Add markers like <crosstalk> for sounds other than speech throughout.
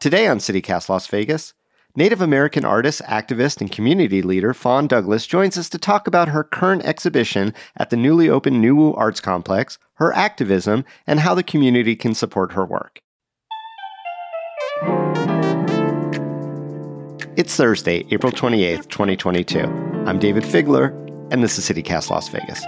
Today on CityCast Las Vegas, Native American artist, activist, and community leader Fawn Douglas joins us to talk about her current exhibition at the newly opened Nuwu Arts Complex, her activism, and how the community can support her work. It's Thursday, April 28th, 2022. I'm David Figler, and this is CityCast Las Vegas.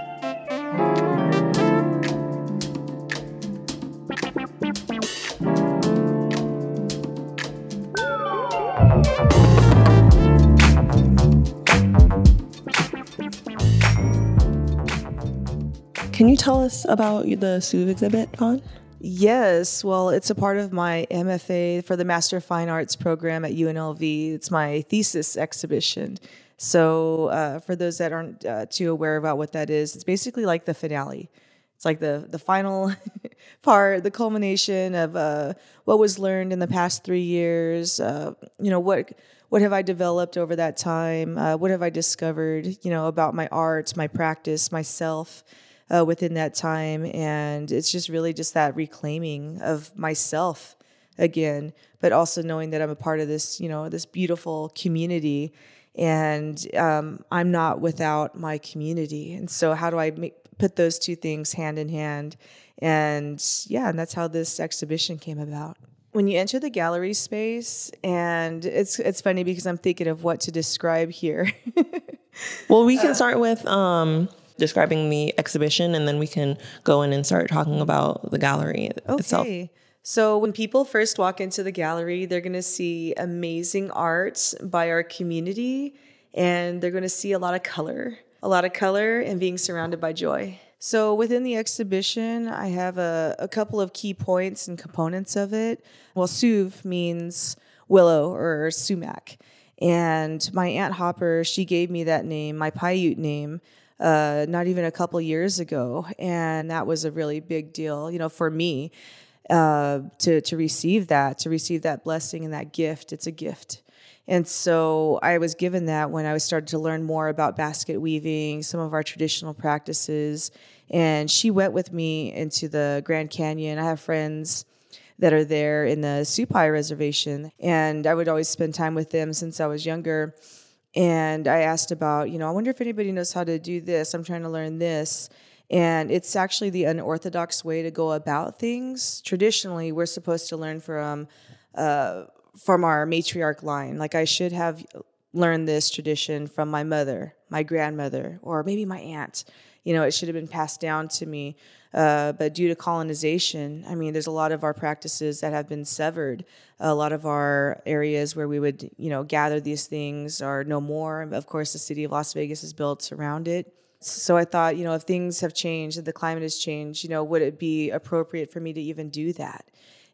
Can you tell us about the SOOV exhibit, Fawn? Yes, well, it's a part of my MFA for the Master of Fine Arts program at UNLV. It's my thesis exhibition. So, uh, for those that aren't uh, too aware about what that is, it's basically like the finale. It's like the the final <laughs> part, the culmination of uh, what was learned in the past three years. Uh, you know what what have I developed over that time? Uh, what have I discovered? You know about my art, my practice, myself uh, within that time. And it's just really just that reclaiming of myself again, but also knowing that I'm a part of this, you know, this beautiful community. And um, I'm not without my community. And so, how do I make, put those two things hand in hand? And yeah, and that's how this exhibition came about when you enter the gallery space and it's it's funny because i'm thinking of what to describe here <laughs> well we can start with um describing the exhibition, and then we can go in and start talking about the gallery okay. itself. So, when people first walk into the gallery, they're going to see amazing art by our community, and they're going to see a lot of color, a lot of color, and being surrounded by joy. So, within the exhibition, I have a, a couple of key points and components of it. Well, Soov means willow or sumac. And my Aunt Hopper, she gave me that name, my Paiute name, uh, not even a couple years ago, and that was a really big deal, you know, for me uh, to to receive that, to receive that blessing and that gift. It's a gift. And so I was given that when I started to learn more about basket weaving, some of our traditional practices. And she went with me into the Grand Canyon. I have friends that are there in the Supai Reservation, and I would always spend time with them since I was younger and I asked about, you know, I wonder if anybody knows how to do this. I'm trying to learn this. And it's actually the unorthodox way to go about things. Traditionally, we're supposed to learn from uh, from our matriarch line. Like I should have learned this tradition from my mother, my grandmother, or maybe my aunt. You know, it should have been passed down to me. Uh, but due to colonization, I mean, there's a lot of our practices that have been severed. A lot of our areas where we would, you know, gather these things are no more. Of course, the city of Las Vegas is built around it. So I thought, you know, if things have changed, if the climate has changed, you know, would it be appropriate for me to even do that?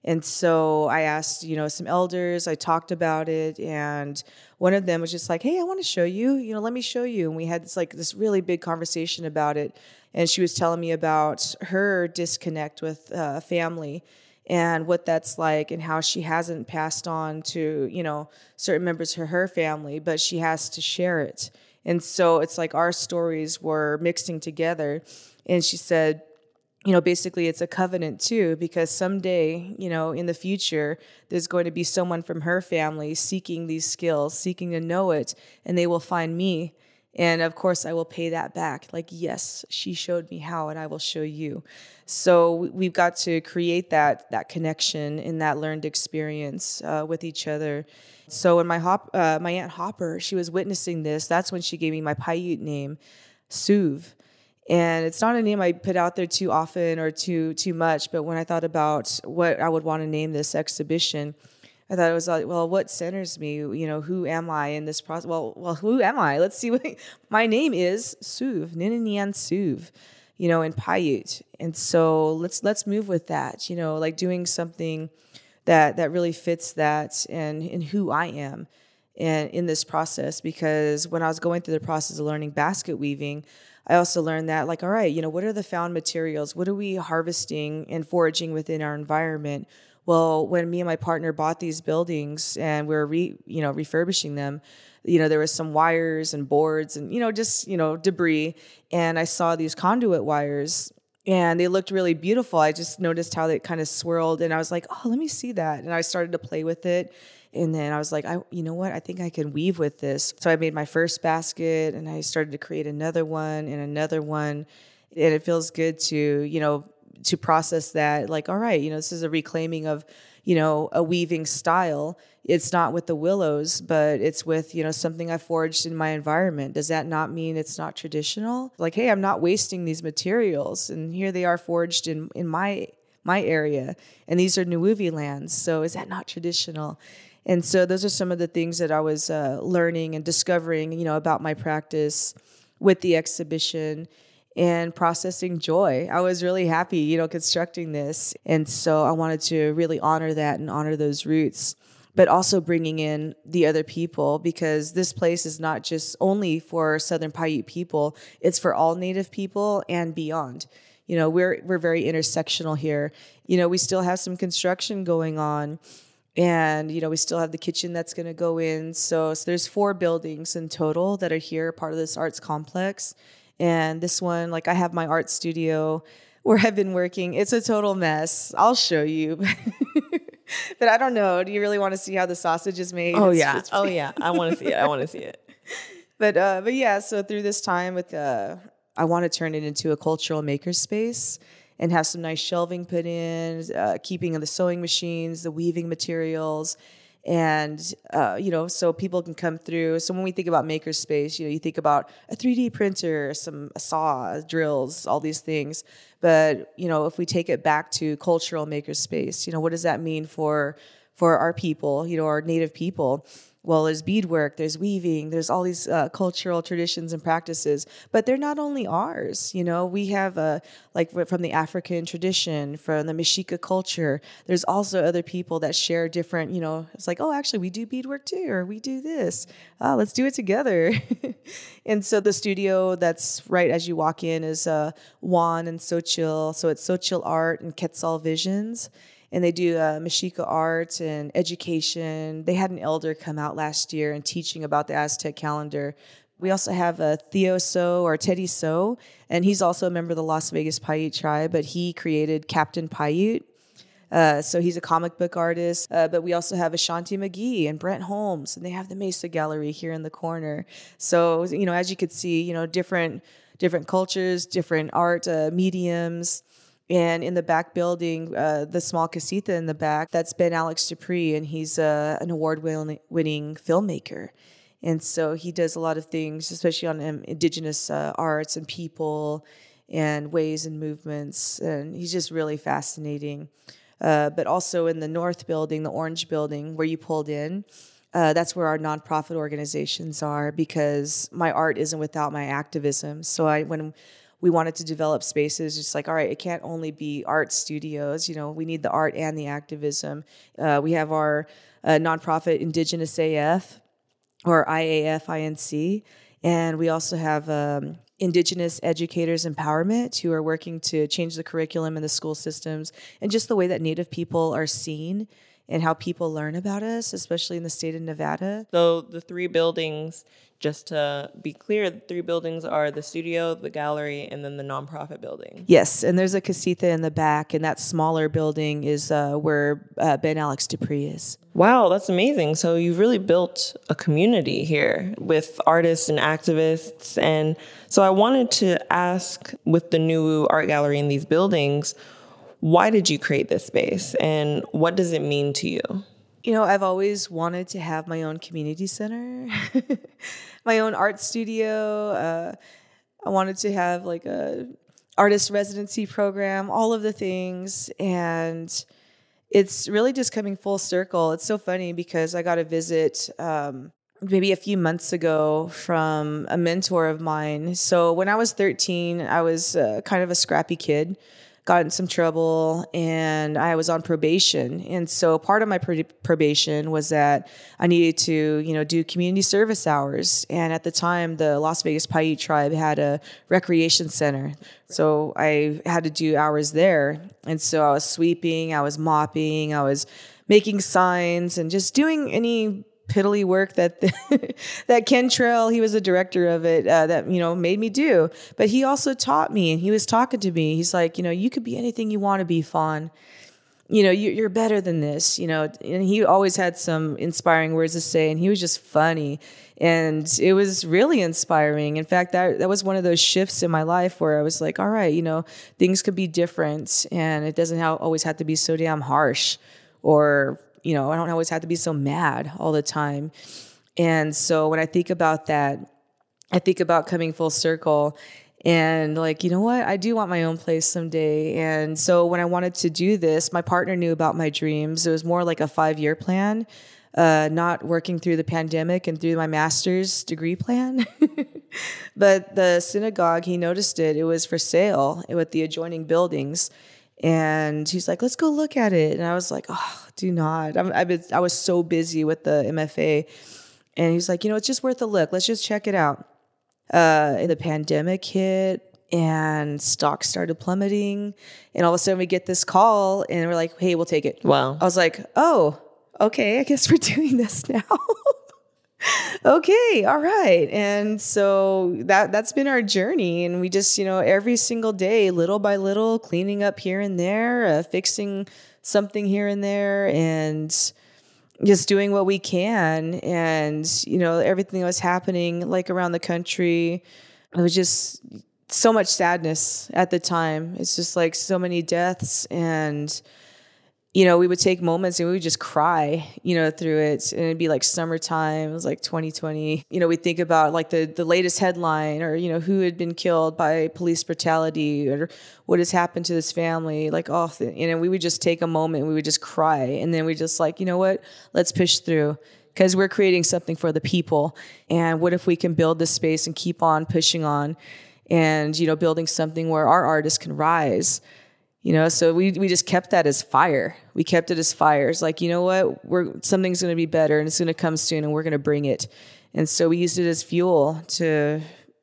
And so I asked, you know, some elders, I talked about it, and one of them was just like, Hey, I want to show you, you know, let me show you. And we had this like this really big conversation about it. And she was telling me about her disconnect with uh, family and what that's like and how she hasn't passed on to, you know, certain members of her family, but she has to share it. And so it's like our stories were mixing together. And she said, you know, basically it's a covenant too, because someday, you know, in the future, there's going to be someone from her family seeking these skills, seeking to know it, and they will find me. And of course, I will pay that back. Like, yes, she showed me how, and I will show you. So we've got to create that that connection in that learned experience uh, with each other. So when my hop, uh, my aunt Hopper, she was witnessing this. That's when she gave me my Paiute name, Soov and it's not a name I put out there too often or too too much. But when I thought about what I would want to name this exhibition, I thought it was like, well, what centers me? You know, who am I in this process? Well, well, who am I? Let's see what <laughs> my name is. Soov Nininian Soov, you know, in Paiute. And so let's let's move with that. You know, like doing something that that really fits that and and who I am and in this process because when I was going through the process of learning basket weaving, I also learned that, like, all right, you know, what are the found materials? What are we harvesting and foraging within our environment? Well, when me and my partner bought these buildings and we were, re, you know, refurbishing them, you know, there was some wires and boards and, you know, just, you know, debris. And I saw these conduit wires and they looked really beautiful. I just noticed how they kind of swirled, and I was like, "Oh, let me see that." And I started to play with it, and then I was like, "I, you know what? I think I can weave with this." So I made my first basket, and I started to create another one and another one, and it feels good to, you know, to process that. Like, all right, you know, this is a reclaiming of you know, a weaving style. It's not with the willows, but it's with, you know, something I forged in my environment. Does that not mean it's not traditional? Like, hey, I'm not wasting these materials and here they are forged in in my my area and these are Nuwuvi lands. So is that not traditional? And so those are some of the things that I was uh, learning and discovering, you know, about my practice with the exhibition and processing joy. I was really happy, you know, constructing this. And so I wanted to really honor that and honor those roots, but also bringing in the other people because this place is not just only for Southern Paiute people, it's for all Native people and beyond. You know, we're we're very intersectional here. You know, we still have some construction going on and you know we still have the kitchen that's going to go in so, so there's four buildings in total that are here part of this arts complex and this one, like I have my art studio where <laughs> I've been working. It's a total mess. I'll show you. <laughs> but I don't know. Do you really want to see how the sausage is made? Oh it's, yeah. It's oh yeah. I want to see it. I want to see it. <laughs> but uh, but yeah. So through this time with uh, I want to turn it into a cultural makerspace and have some nice shelving put in, uh, keeping the sewing machines, the weaving materials, and uh, you know so people can come through. So when we think about makerspace you know you think about a 3d printer some a saw drills all these things. But you know if we take it back to cultural makerspace you know what does that mean for for our people you know our native people well there's beadwork there's weaving there's all these uh, cultural traditions and practices but they're not only ours you know? We have a like from the african tradition from the Mexica culture. There's also other people that share different you know? It's like oh actually we do beadwork too or we do this. Oh, let's do it together. <laughs> And so the studio that's right as you walk in is uh, juan and Xochitl so it's Xochitl art and quetzal visions and they do uh, Mexica art and education. They had an elder come out last year and teaching about the Aztec calendar. We also have uh, Theo Tso or Teddy Tso, and he's also a member of the Las Vegas Paiute tribe, but he created Captain Paiute. Uh, so he's a comic book artist, uh, but we also have Ashanti McGee and Brent Holmes, and they have the Mesa Gallery here in the corner. So you know, as you could see, you know, different different cultures, different art uh, mediums, and in the back building, uh, the small casita in the back, that's Ben Alex Dupris, and he's uh, an award winning filmmaker. And so he does a lot of things, especially on um, indigenous uh, arts and people and ways and movements. And he's just really fascinating. Uh, but also in the North building, the Orange building, where you pulled in, uh, that's where our nonprofit organizations are because my art isn't without my activism. So I, when we wanted to develop spaces just like all right it can't only be art studios you know we need the art and the activism. Uh, we have our uh, nonprofit indigenous af or iaf inc and we also have um, indigenous educators empowerment who are working to change the curriculum in the school systems and just the way that native people are seen and how people learn about us especially in the state of nevada. So the three buildings just to be clear, the three buildings are the studio, the gallery, and then the nonprofit building. Yes, and there's a casita in the back, and that smaller building is uh, where uh, Ben Alex Dupris is. Wow, that's amazing. So you've really built a community here with artists and activists. And so I wanted to ask with the Nuwu art gallery in these buildings, why did you create this space and what does it mean to you? You know, I've always wanted to have my own community center, <laughs> my own art studio. Uh, I wanted to have like a artist residency program, all of the things, and it's really just coming full circle. It's so funny because I got a visit um, maybe a few months ago from a mentor of mine. So when I was 13, I was uh, kind of a scrappy kid got in some trouble and I was on probation. And so part of my probation was that I needed to, you know, do community service hours. And at the time, the Las Vegas Paiute tribe had a recreation center. So I had to do hours there. And so I was sweeping, I was mopping, I was making signs and just doing any piddly work that the, <laughs> that Ken Trail, he was the director of it, uh, that you know made me do. But he also taught me, and he was talking to me. He's like, you know, you could be anything you want to be, Fawn. You know, you, you're better than this. You know, and he always had some inspiring words to say, and he was just funny, and it was really inspiring. In fact, that that was one of those shifts in my life where I was like, all right, you know, things could be different, and it doesn't always have to be so damn harsh, or you know, I don't always have to be so mad all the time. And so when I think about that, I think about coming full circle and like, you know what? I do want my own place someday. And so when I wanted to do this, my partner knew about my dreams. It was more like a five year plan, uh, not working through the pandemic and through my master's degree plan. <laughs> but the synagogue, he noticed it, it was for sale with the adjoining buildings. And he's like, let's go look at it. And I was like, oh, do not. I'm, I've been, I was so busy with the MFA. And he's like, you know, it's just worth a look. Let's just check it out. Uh, and the pandemic hit and stocks started plummeting. And all of a sudden we get this call and we're like, hey, we'll take it. Wow. I was like, oh, okay, I guess we're <laughs> doing this now. Okay, all right. And so that that's been our journey and we just, you know, every single day little by little cleaning up here and there, uh, fixing something here and there and just doing what we can. And you know everything that was happening like around the country. It was just so much sadness at the time. It's just like so many deaths and you know, we would take moments and we would just cry, you know, through it. And it'd be like summertime, it was like 2020. You know, we'd think about like the, the latest headline or, you know, who had been killed by police brutality or what has happened to this family. Like, oh, you know, we would just take a moment and we would just cry. And then we just like, you know what, let's push through because we're creating something for the people. And what if we can build this space and keep on pushing on and, you know, building something where our artists can rise? You know so we we just kept that as fire. We kept it as fire. It's like you know what? We're something's going to be better and it's going to come soon and we're going to bring it. And so we used it as fuel to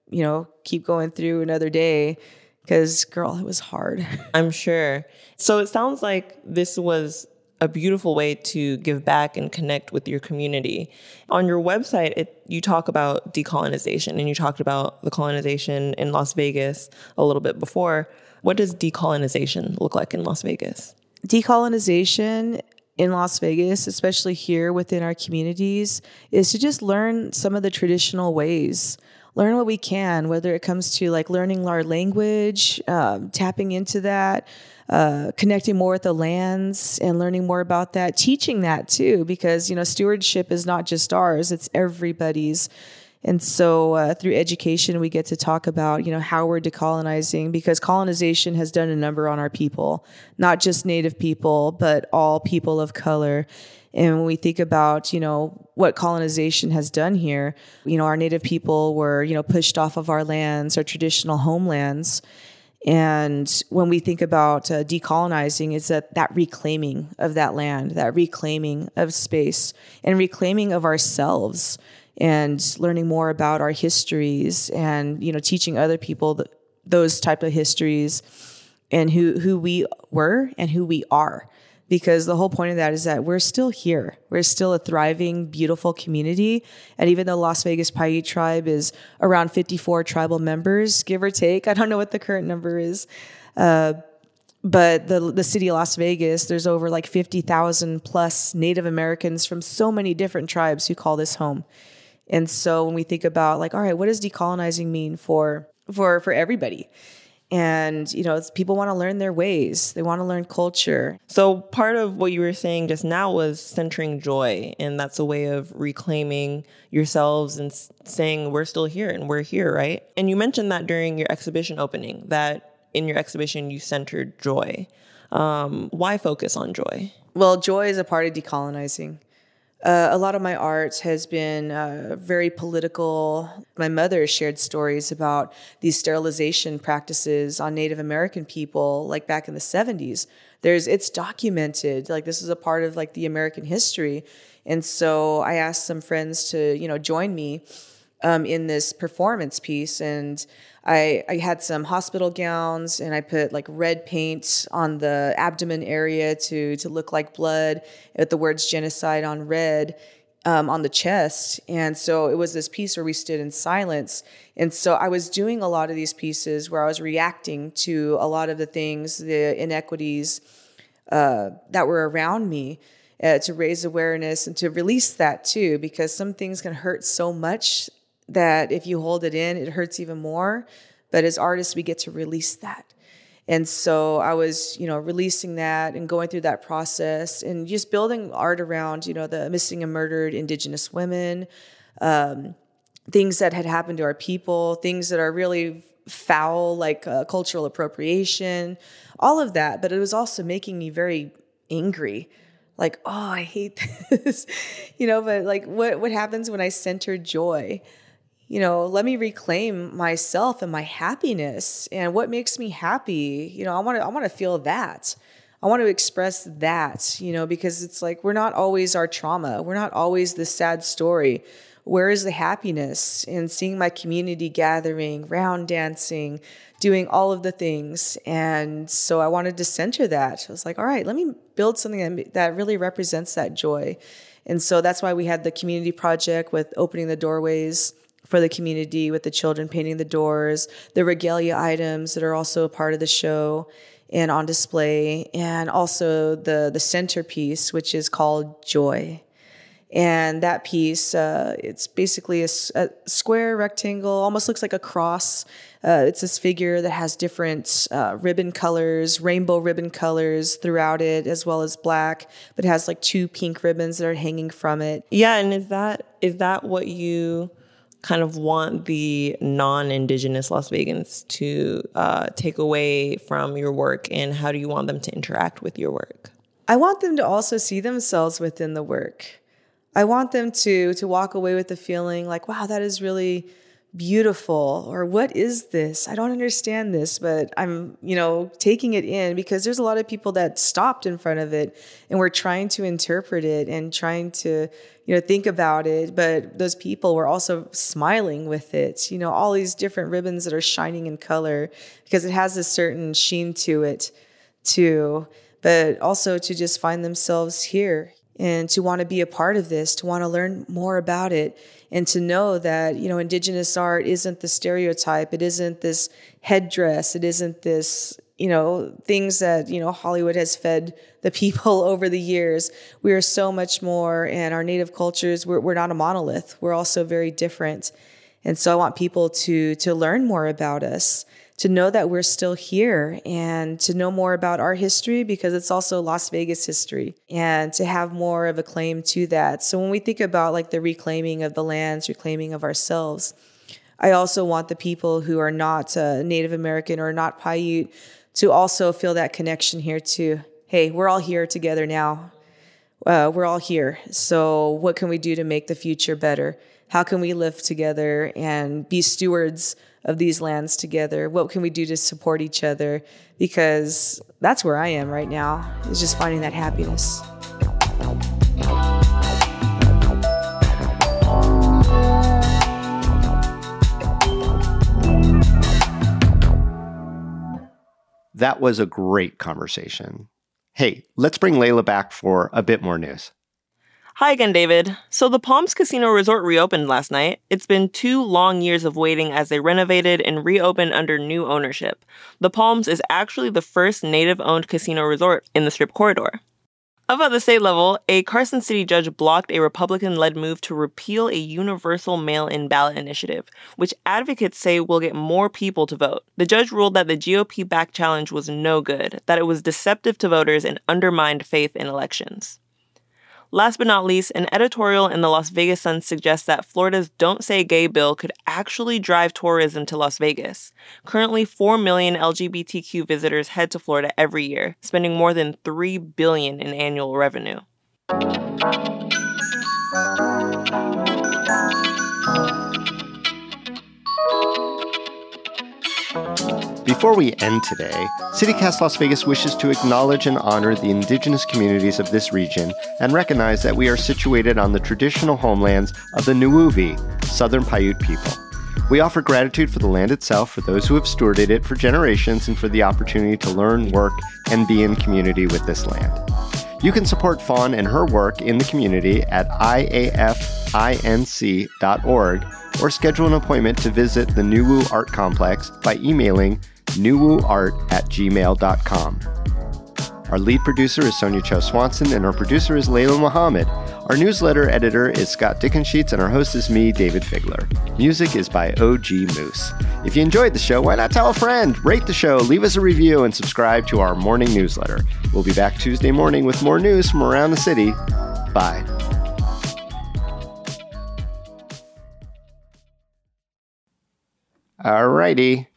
you know keep going through another day because girl it was hard. <laughs> I'm sure. So it sounds like this was a beautiful way to give back and connect with your community. On your website, it, you talk about decolonization and you talked about the colonization in Las Vegas a little bit before. What does decolonization look like in Las Vegas? Decolonization in Las Vegas, especially here within our communities, is to just learn some of the traditional ways. Learn what we can, whether it comes to like learning our language, um, tapping into that, uh, connecting more with the lands and learning more about that, teaching that too, because you know stewardship is not just ours; it's everybody's. And so uh, through education, we get to talk about, you know, how we're decolonizing because colonization has done a number on our people, not just Native people, but all people of color. And when we think about, you know, what colonization has done here, you know, our Native people were, you know, pushed off of our lands, our traditional homelands. And when we think about uh, decolonizing, it's that, that reclaiming of that land, that reclaiming of space, and reclaiming of ourselves and learning more about our histories and you know teaching other people th- those type of histories and who who we were and who we are because the whole point of that is that we're still here. We're still a thriving, beautiful community. And even though Las Vegas Paiute tribe is around 54 tribal members, give or take, I don't know what the current number is. Uh, but the the city of Las Vegas, there's over like 50,000 plus Native Americans from so many different tribes who call this home. And so when we think about like, all right, what does decolonizing mean for for for everybody? And you know, people want to learn their ways. They want to learn culture. So part of what you were saying just now was centering joy, and that's a way of reclaiming yourselves and saying we're still here and we're here, right? And you mentioned that during your exhibition opening that in your exhibition you centered joy. Um, why focus on joy? Well, joy is a part of decolonizing. Uh, a lot of my art has been uh, very political. My mother shared stories about these sterilization practices on Native American people, like back in the 70s. There's, it's documented. Like this is a part of like the American history. And so I asked some friends to, you know, join me um, in this performance piece, and I, I had some hospital gowns and I put like red paint on the abdomen area to to look like blood with the words genocide on red. um, on the chest. And so it was this piece where we stood in silence. And so I was doing a lot of these pieces where I was reacting to a lot of the things, the inequities uh, that were around me. Uh, to raise awareness and to release that too, because some things can hurt so much that if you hold it in, it hurts even more. But as artists, we get to release that. And so I was, you know, releasing that and going through that process and just building art around, you know, the missing and murdered Indigenous women, um, things that had happened to our people, things that are really foul, like uh, cultural appropriation, all of that. But it was also making me very angry. Like, oh, I hate <laughs> this, you know. But like, what what happens when I center joy? You know, let me reclaim myself and my happiness and what makes me happy. You know, I want to I want to feel that. I want to express that, you know, because it's like we're not always our trauma. We're not always the sad story. Where is the happiness in seeing my community gathering, round dancing, doing all of the things? And so I wanted to center that. I was like, all right, let me build something that really represents that joy. And so that's why we had the community project with opening the doorways for the community with the children painting the doors, the regalia items that are also a part of the show and on display, and also the the centerpiece, which is called Joy. And that piece, uh, it's basically a, a, square rectangle, almost looks like a cross. Uh, it's this figure that has different uh, ribbon colors, rainbow ribbon colors throughout it, as well as black, but it has like two pink ribbons that are hanging from it. Yeah, and is that is that what you kind of want the non-indigenous Las Vegans to uh, take away from your work, and how do you want them to interact with your work? I want them to also see themselves within the work. I want them to to walk away with the feeling like, wow, that is really beautiful or what is this? I don't understand this but i'm you know taking it in because there's a lot of people that stopped in front of it and we're trying to interpret it and trying to you know think about it but those people were also smiling with it you know all these different ribbons that are shining in color because it has a certain sheen to it too but also to just find themselves here and to want to be a part of this to want to learn more about it and to know that you know indigenous art isn't the stereotype it isn't this headdress it isn't this you know things that you know hollywood has fed the people <laughs> over the years. We are so much more and our native cultures we're, we're not a monolith we're also very different. And so i want people to to learn more about us to know that we're still here and to know more about our history because it's also Las Vegas history and to have more of a claim to that. So when we think about like the reclaiming of the lands, reclaiming of ourselves, I also want the people who are not uh, Native American or not Paiute to also feel that connection here too. Hey, we're all here together now. Uh, we're all here. So what can we do to make the future better? How can we live together and be stewards of these lands together? What can we do to support each other? Because that's where I am right now, is just finding that happiness. That was a great conversation. Hey, let's bring Layla back for a bit more news. Hi again, David. So the Palms Casino Resort reopened last night. It's been two long years of waiting as they renovated and reopened under new ownership. The Palms is actually the first native owned casino resort in the Strip corridor. At the state level, a Carson City judge blocked a Republican led move to repeal a universal mail in ballot initiative, which advocates say will get more people to vote. The judge ruled that the GOP backed challenge was no good, that it was deceptive to voters and undermined faith in elections. Last but not least, an editorial in the Las Vegas Sun suggests that Florida's Don't Say Gay bill could actually drive tourism to Las Vegas. Currently, 4 million LGBTQ visitors head to Florida every year, spending more than 3 billion in annual revenue. Before we end today, CityCast Las Vegas wishes to acknowledge and honor the indigenous communities of this region and recognize that we are situated on the traditional homelands of the Nuwuvi, Southern Paiute people. We offer gratitude for the land itself, for those who have stewarded it for generations, and for the opportunity to learn, work, and be in community with this land. You can support Fawn and her work in the community at iafinc.org or schedule an appointment to visit the Nuwu Art Complex by emailing nuwuart at gmail.com. Our lead producer is Sonia Cho Swanson, and our producer is Layla Muhammad. Our newsletter editor is Scott Dickensheets, and our host is me, David Figler. Music is by OG Moose. If you enjoyed the show, why not tell a friend? Rate the show, leave us a review, and subscribe to our morning newsletter. We'll be back Tuesday morning with more news from around the city. Bye. Alrighty.